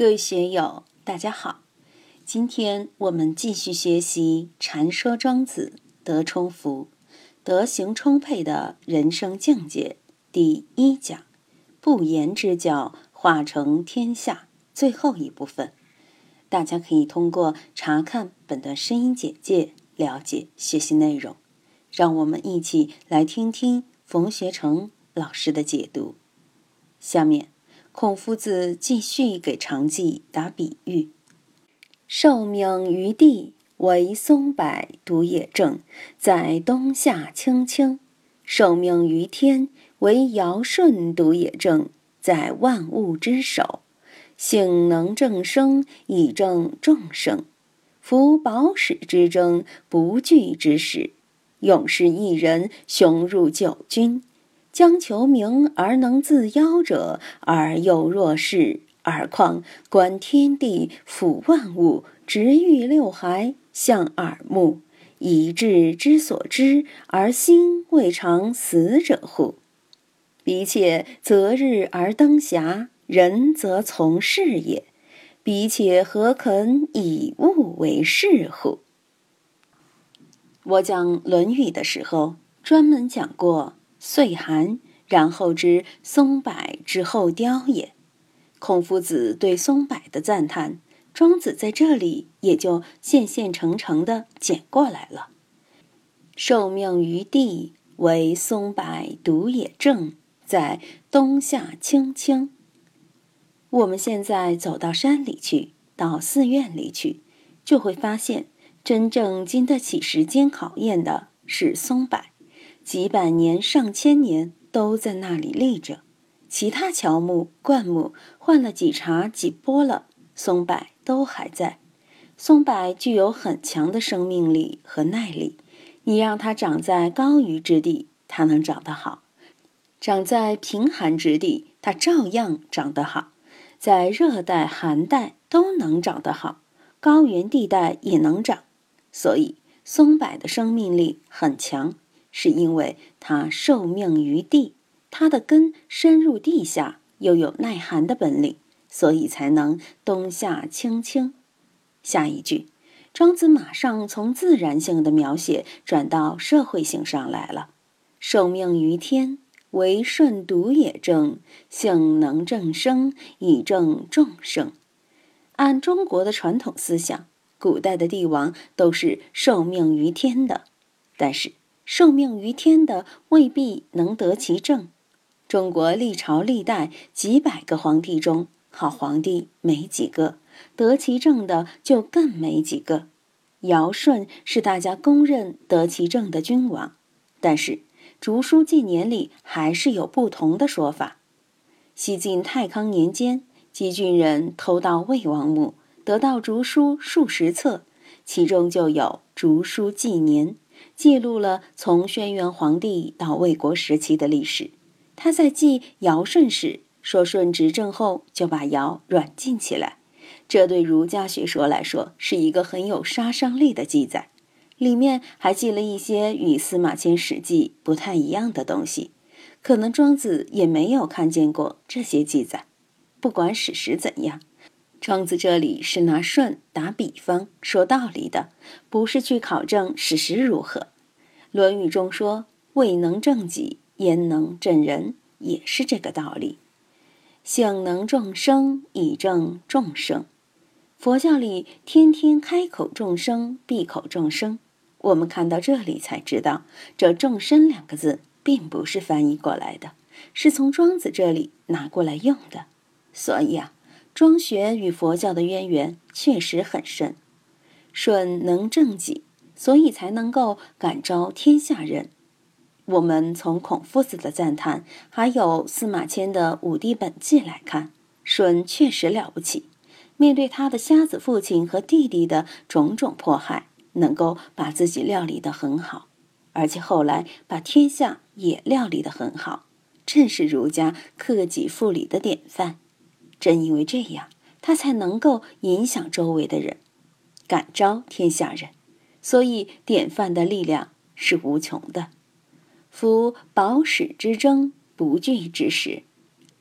各位学友，大家好！今天我们继续学习《禅说庄子》德充福、德行充沛的人生境界第一讲“不言之教化成天下”最后一部分。大家可以通过查看本段声音简介了解学习内容。让我们一起来听听冯学成老师的解读。下面。孔夫子继续给常记打比喻：受命于地，为松柏独也正，在冬夏青青；受命于天，为尧舜独也正，在万物之首。性能正生，以正众生。夫保始之争，不惧之始；勇士一人，雄入九军。将求名而能自夭者，而又若是，而况观天地，俯万物，直欲六骸，向耳目，以志之所知，而心未尝死者乎？彼且择日而登霞，人则从事也。彼且何肯以物为事乎？我讲《论语》的时候，专门讲过。岁寒，然后知松柏之后凋也。孔夫子对松柏的赞叹，庄子在这里也就现现成成的捡过来了。受命于地，为松柏独也正，在冬夏青青。我们现在走到山里去，到寺院里去，就会发现，真正经得起时间考验的是松柏。几百年、上千年都在那里立着，其他乔木、灌木换了几茬、几波了，松柏都还在。松柏具有很强的生命力和耐力，你让它长在高于之地，它能长得好；长在贫寒之地，它照样长得好；在热带、寒带都能长得好，高原地带也能长。所以，松柏的生命力很强。是因为它受命于地，它的根深入地下，又有耐寒的本领，所以才能冬夏青青。下一句，庄子马上从自然性的描写转到社会性上来了：受命于天，为顺独也正，性能正生，以正众生。按中国的传统思想，古代的帝王都是受命于天的，但是。受命于天的未必能得其正。中国历朝历代几百个皇帝中，好皇帝没几个，得其正的就更没几个。尧舜是大家公认得其正的君王，但是《竹书纪年》里还是有不同的说法。西晋太康年间，姬郡人偷盗魏王墓，得到竹书数十册，其中就有《竹书纪年》。记录了从轩辕皇帝到魏国时期的历史。他在记尧舜时说，舜执政后就把尧软禁起来。这对儒家学说来说是一个很有杀伤力的记载。里面还记了一些与司马迁《史记》不太一样的东西，可能庄子也没有看见过这些记载。不管史实怎样。庄子这里是拿舜打比方说道理的，不是去考证史实如何。《论语》中说“未能正己，焉能正人”，也是这个道理。性能众生，以正众生。佛教里天天开口众生，闭口众生。我们看到这里才知道，这“众生”两个字并不是翻译过来的，是从庄子这里拿过来用的。所以啊。庄学与佛教的渊源确实很深，舜能正己，所以才能够感召天下人。我们从孔夫子的赞叹，还有司马迁的《武帝本纪》来看，舜确实了不起。面对他的瞎子父亲和弟弟的种种迫害，能够把自己料理得很好，而且后来把天下也料理得很好，正是儒家克己复礼的典范。正因为这样，他才能够影响周围的人，感召天下人，所以典范的力量是无穷的。夫保始之争，不惧之时。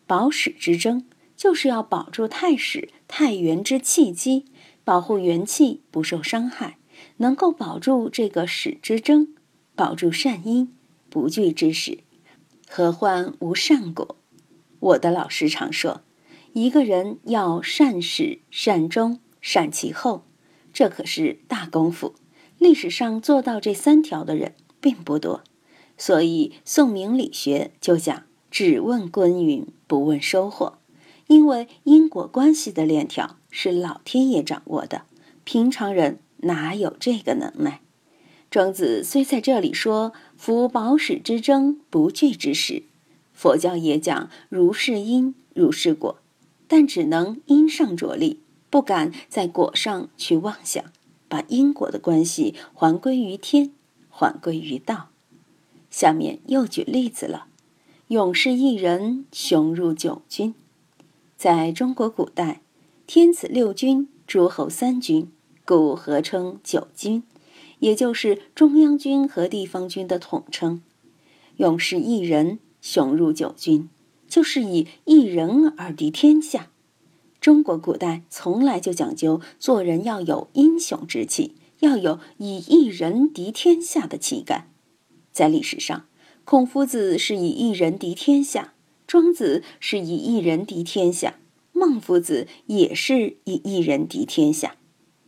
保始之争就是要保住太史、太元之气机，保护元气不受伤害，能够保住这个始之争，保住善因，不惧之时，何患无善果？我的老师常说，一个人要善始、善终、善其后，这可是大功夫。历史上做到这三条的人并不多，所以宋明理学就讲只问耕耘不问收获，因为因果关系的链条是老天爷掌握的，平常人哪有这个能耐？庄子虽在这里说“夫保始之争，不惧之时”，佛教也讲如是因如是果，但只能因上着力，不敢在果上去妄想。把因果的关系还归于天，还归于道。下面又举例子了：勇士一人，雄入九军。在中国古代，天子六军，诸侯三军，故合称九军，也就是中央军和地方军的统称。勇士一人，雄入九军，就是以一人而敌天下。中国古代从来就讲究做人要有英雄之气，要有以一人敌天下的气概。在历史上，孔夫子是以一人敌天下，庄子是以一人敌天下，孟夫子也是以一人敌天下。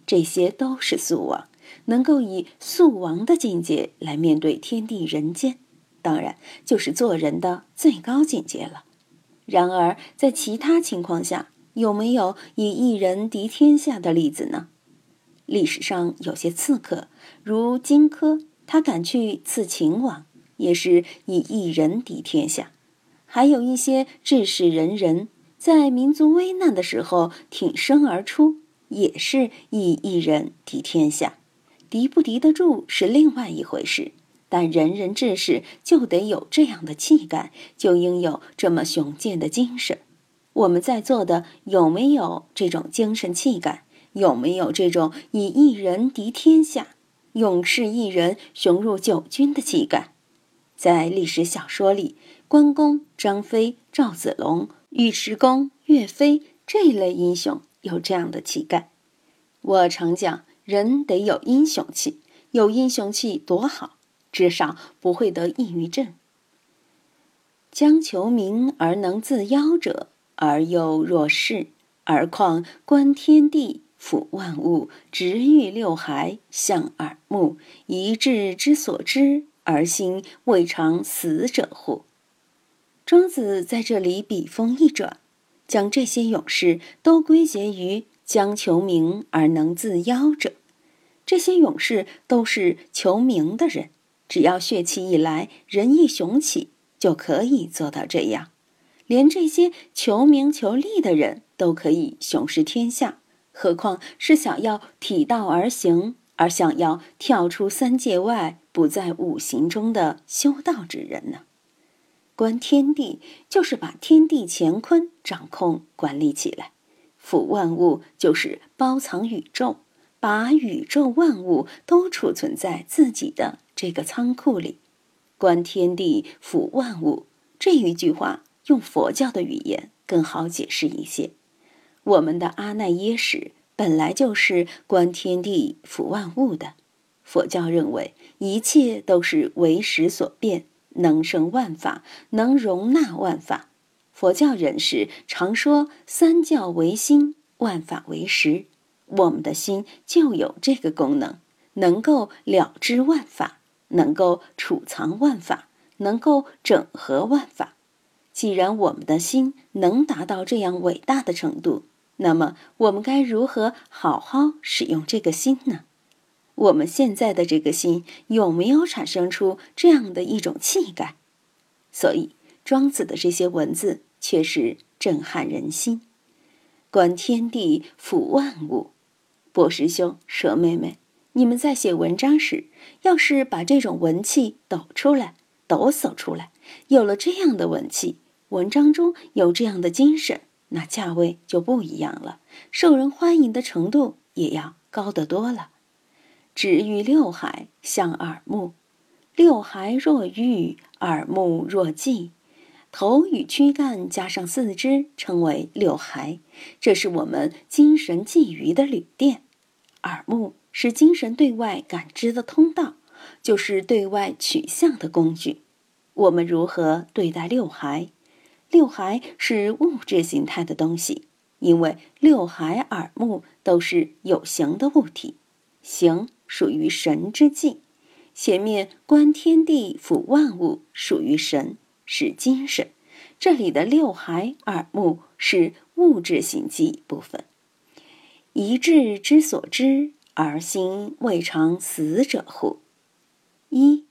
这些都是素王，能够以素王的境界来面对天地人间，当然就是做人的最高境界了。然而，在其他情况下，有没有以一人敌天下的例子呢？历史上有些刺客，如荆轲，他敢去刺秦王，也是以一人敌天下；还有一些志士仁人，在民族危难的时候挺身而出，也是以一人敌天下。敌不敌得住是另外一回事，但仁人志士就得有这样的气概，就应有这么雄健的精神。我们在座的有没有这种精神气概？有没有这种以一人敌天下、勇士一人雄入九军的气概？在历史小说里，关公、张飞、赵子龙、尉迟恭、岳飞这一类英雄有这样的气概。我常讲，人得有英雄气，有英雄气多好，至少不会得抑郁症。将求名而能自夭者。而又若是，而况观天地，俯万物，直欲六骸、向耳目，一志之所知，而心未尝死者乎？庄子在这里笔锋一转，将这些勇士都归结于将求名而能自夭者。这些勇士都是求名的人，只要血气一来，人一雄起，就可以做到这样。连这些求名求利的人都可以雄视天下，何况是想要体道而行，而想要跳出三界外，不在五行中的修道之人呢？观天地就是把天地乾坤掌控管理起来，抚万物就是包藏宇宙，把宇宙万物都储存在自己的这个仓库里。观天地，抚万物，这一句话。用佛教的语言更好解释一些。我们的阿赖耶识本来就是观天地、抚万物的。佛教认为一切都是为识所变，能生万法，能容纳万法。佛教人士常说三教为心，万法为识。我们的心就有这个功能，能够了知万法，能够储藏万法，能够整合万法。既然我们的心能达到这样伟大的程度，那么我们该如何好好使用这个心呢？我们现在的这个心有没有产生出这样的一种气概？所以庄子的这些文字确实震撼人心。观天地，抚万物。博师兄、蛇妹妹，你们在写文章时，要是把这种文气抖出来、抖擞出来，有了这样的文气。文章中有这样的精神，那价位就不一样了，受人欢迎的程度也要高得多了。直于六海，象耳目。六海若玉，耳目若镜。头与躯干加上四肢，称为六骸，这是我们精神寄予的旅店。耳目是精神对外感知的通道，就是对外取向的工具。我们如何对待六骸？六骸是物质形态的东西，因为六骸、耳目都是有形的物体，形属于神之际。前面观天地、抚万物属于神，是精神。这里的六骸、耳目是物质形迹部分。一志之所知，而心未尝死者乎？一，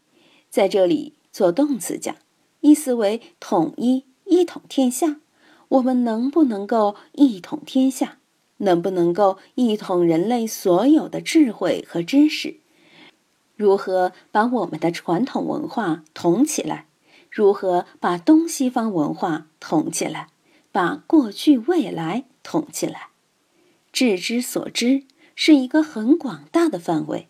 在这里做动词讲，意思为统一、一统天下。我们能不能够一统天下？能不能够一统人类所有的智慧和知识？如何把我们的传统文化统起来？如何把东西方文化统起来？把过去、未来统起来？知之所知是一个很广大的范围，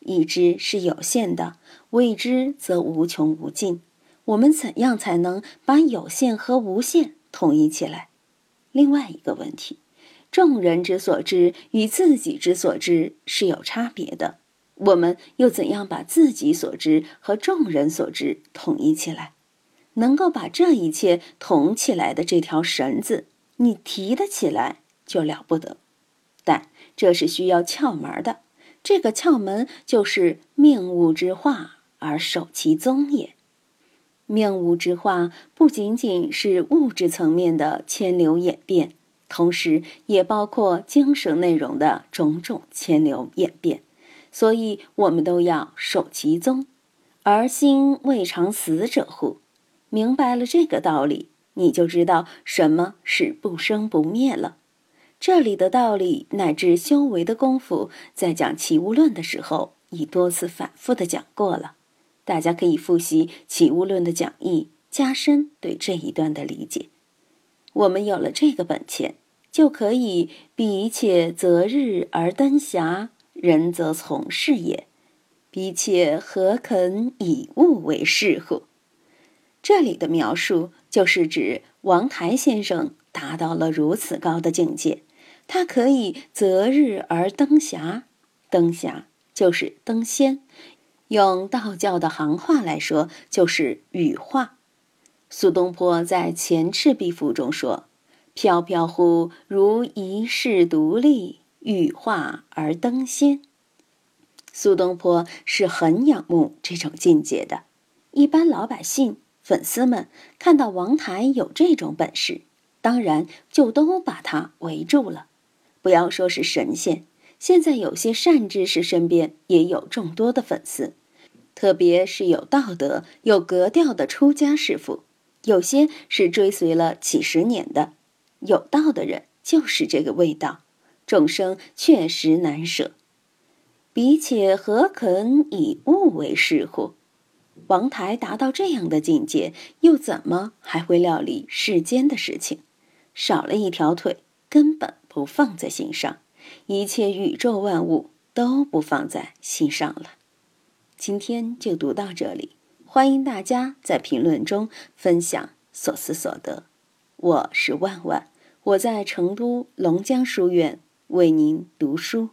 已知是有限的，未知则无穷无尽。我们怎样才能把有限和无限统一起来？另外一个问题，众人之所知与自己之所知是有差别的，我们又怎样把自己所知和众人所知统一起来？能够把这一切统起来的这条绳子，你提得起来就了不得。但这是需要窍门的，这个窍门就是命物之化而守其宗也。命物之化不仅仅是物质层面的迁流演变，同时也包括精神内容的种种迁流演变，所以我们都要守其宗。而心未尝死者乎？明白了这个道理，你就知道什么是不生不灭了。这里的道理乃至修为的功夫，在讲《齐物论》的时候，已多次反复的讲过了。大家可以复习《齐物论》的讲义，加深对这一段的理解。我们有了这个本钱，就可以彼且择日而登霞，人则从事也。彼且何肯以物为事乎？这里的描述就是指王台先生达到了如此高的境界。它可以择日而登霞，登霞就是登仙，用道教的行话来说，就是羽化。苏东坡在《前赤壁赋》中说：“飘飘乎如遗世独立，羽化而登仙。”苏东坡是很仰慕这种境界的。一般老百姓、粉丝们看到王台有这种本事，当然就都把他围住了。不要说是神仙，现在有些善知识身边也有众多的粉丝，特别是有道德、有格调的出家师傅，有些是追随了几十年的，有道的人就是这个味道。众生确实难舍，彼且何肯以物为事乎？王台达到这样的境界，又怎么还会料理世间的事情？少了一条腿，根本。不放在心上，一切宇宙万物都不放在心上了。今天就读到这里，欢迎大家在评论中分享所思所得。我是万万，我在成都龙江书院为您读书。